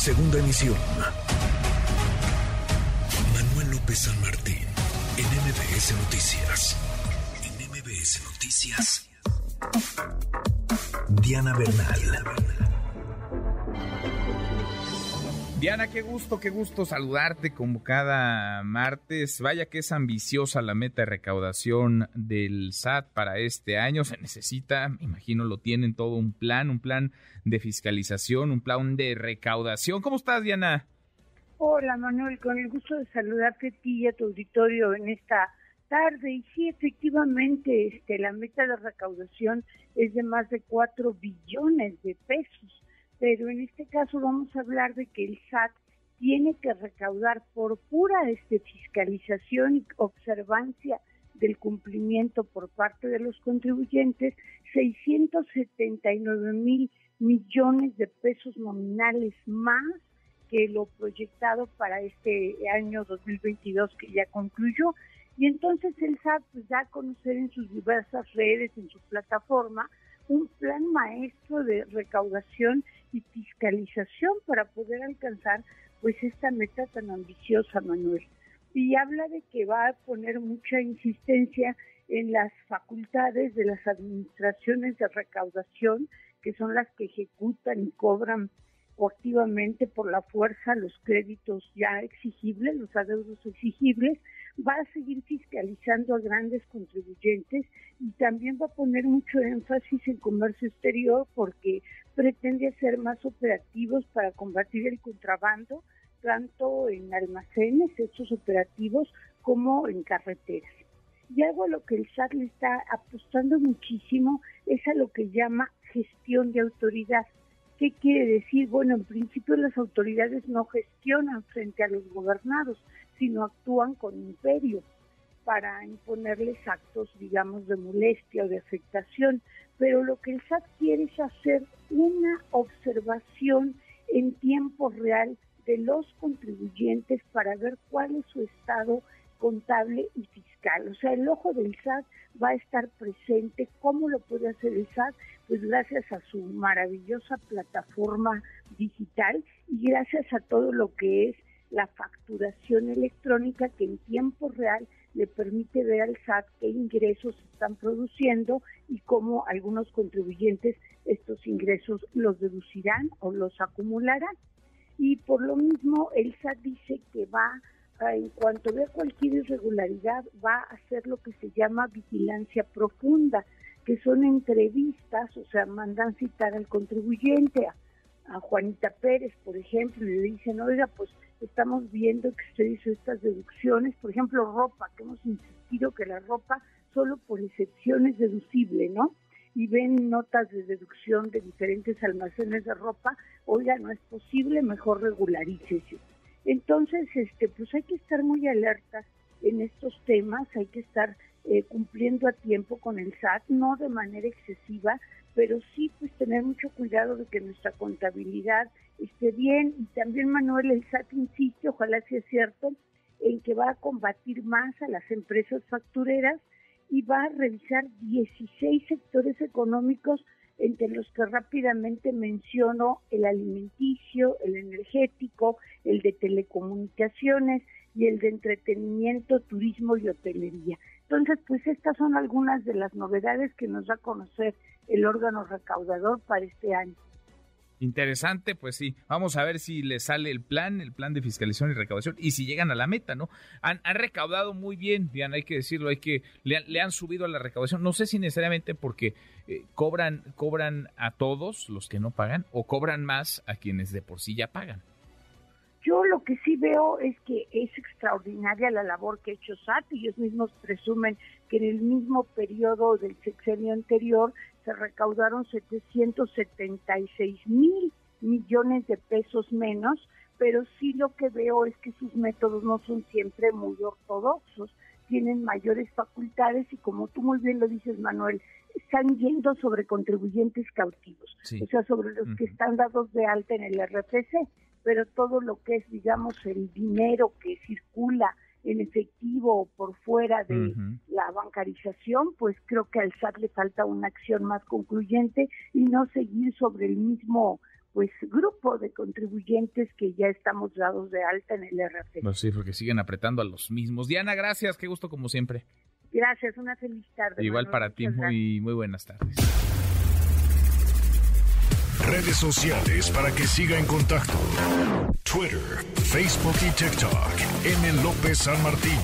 Segunda emisión. Manuel López San Martín, en MBS Noticias. En MBS Noticias. Diana Bernal. Diana, qué gusto, qué gusto saludarte como cada martes. Vaya que es ambiciosa la meta de recaudación del SAT para este año. Se necesita, me imagino lo tienen todo un plan, un plan de fiscalización, un plan de recaudación. ¿Cómo estás, Diana? Hola, Manuel, con el gusto de saludarte a ti y a tu auditorio en esta tarde. Y sí, efectivamente, este, la meta de recaudación es de más de 4 billones de pesos pero en este caso vamos a hablar de que el SAT tiene que recaudar por pura este, fiscalización y observancia del cumplimiento por parte de los contribuyentes 679 mil millones de pesos nominales más que lo proyectado para este año 2022 que ya concluyó. Y entonces el SAT pues, da a conocer en sus diversas redes, en su plataforma, un plan maestro de recaudación y fiscalización para poder alcanzar pues esta meta tan ambiciosa, Manuel. Y habla de que va a poner mucha insistencia en las facultades de las administraciones de recaudación, que son las que ejecutan y cobran activamente por la fuerza los créditos ya exigibles, los adeudos exigibles, va a seguir fiscalizando a grandes contribuyentes y también va a poner mucho énfasis en comercio exterior porque pretende ser más operativos para combatir el contrabando, tanto en almacenes, hechos operativos, como en carreteras. Y algo a lo que el SAT le está apostando muchísimo es a lo que llama gestión de autoridad. ¿Qué quiere decir? Bueno, en principio las autoridades no gestionan frente a los gobernados, sino actúan con imperio para imponerles actos, digamos, de molestia o de afectación. Pero lo que el SAT quiere es hacer una observación en tiempo real de los contribuyentes para ver cuál es su estado contable y fiscal. O sea, el ojo del SAT va a estar presente. ¿Cómo lo puede hacer el SAT? Pues gracias a su maravillosa plataforma digital y gracias a todo lo que es la facturación electrónica que en tiempo real le permite ver al SAT qué ingresos están produciendo y cómo algunos contribuyentes estos ingresos los deducirán o los acumularán. Y por lo mismo el SAT dice que va, en cuanto vea cualquier irregularidad, va a hacer lo que se llama vigilancia profunda, que son entrevistas, o sea, mandan citar al contribuyente, a, Juanita Pérez, por ejemplo, y le dicen, oiga, pues estamos viendo que usted hizo estas deducciones, por ejemplo, ropa, que hemos insistido que la ropa solo por excepción es deducible, ¿no? Y ven notas de deducción de diferentes almacenes de ropa, oiga, no es posible, mejor regularícese. Entonces, este, pues hay que estar muy alertas en estos temas, hay que estar eh, cumpliendo a tiempo con el SAT, no de manera excesiva, pero sí pues tener mucho cuidado de que nuestra contabilidad esté bien. Y también Manuel el SAT insiste, ojalá sea cierto, en que va a combatir más a las empresas factureras y va a revisar 16 sectores económicos entre los que rápidamente menciono el alimenticio, el energético, el de telecomunicaciones y el de entretenimiento, turismo y hotelería. Entonces, pues estas son algunas de las novedades que nos va a conocer el órgano recaudador para este año. Interesante, pues sí. Vamos a ver si le sale el plan, el plan de fiscalización y recaudación, y si llegan a la meta, ¿no? Han, recaudado muy bien, bien, hay que decirlo, hay que le, han subido a la recaudación. No sé si necesariamente porque eh, cobran, cobran a todos los que no pagan o cobran más a quienes de por sí ya pagan. Yo lo que sí veo es que es extraordinaria la labor que ha hecho SAT. Ellos mismos presumen que en el mismo periodo del sexenio anterior se recaudaron 776 mil millones de pesos menos, pero sí lo que veo es que sus métodos no son siempre muy ortodoxos, tienen mayores facultades y como tú muy bien lo dices, Manuel, están yendo sobre contribuyentes cautivos, o sea, sobre los que están dados de alta en el RFC pero todo lo que es, digamos, el dinero que circula en efectivo o por fuera de la bancarización, pues creo que al SAT le falta una acción más concluyente y no seguir sobre el mismo pues grupo de contribuyentes que ya estamos dados de alta en el RFC. Pues sí, porque siguen apretando a los mismos. Diana, gracias, qué gusto como siempre. Gracias, una feliz tarde. Igual para ti, muy, muy buenas tardes. Redes sociales para que siga en contacto: Twitter, Facebook y TikTok. M. López San Martín.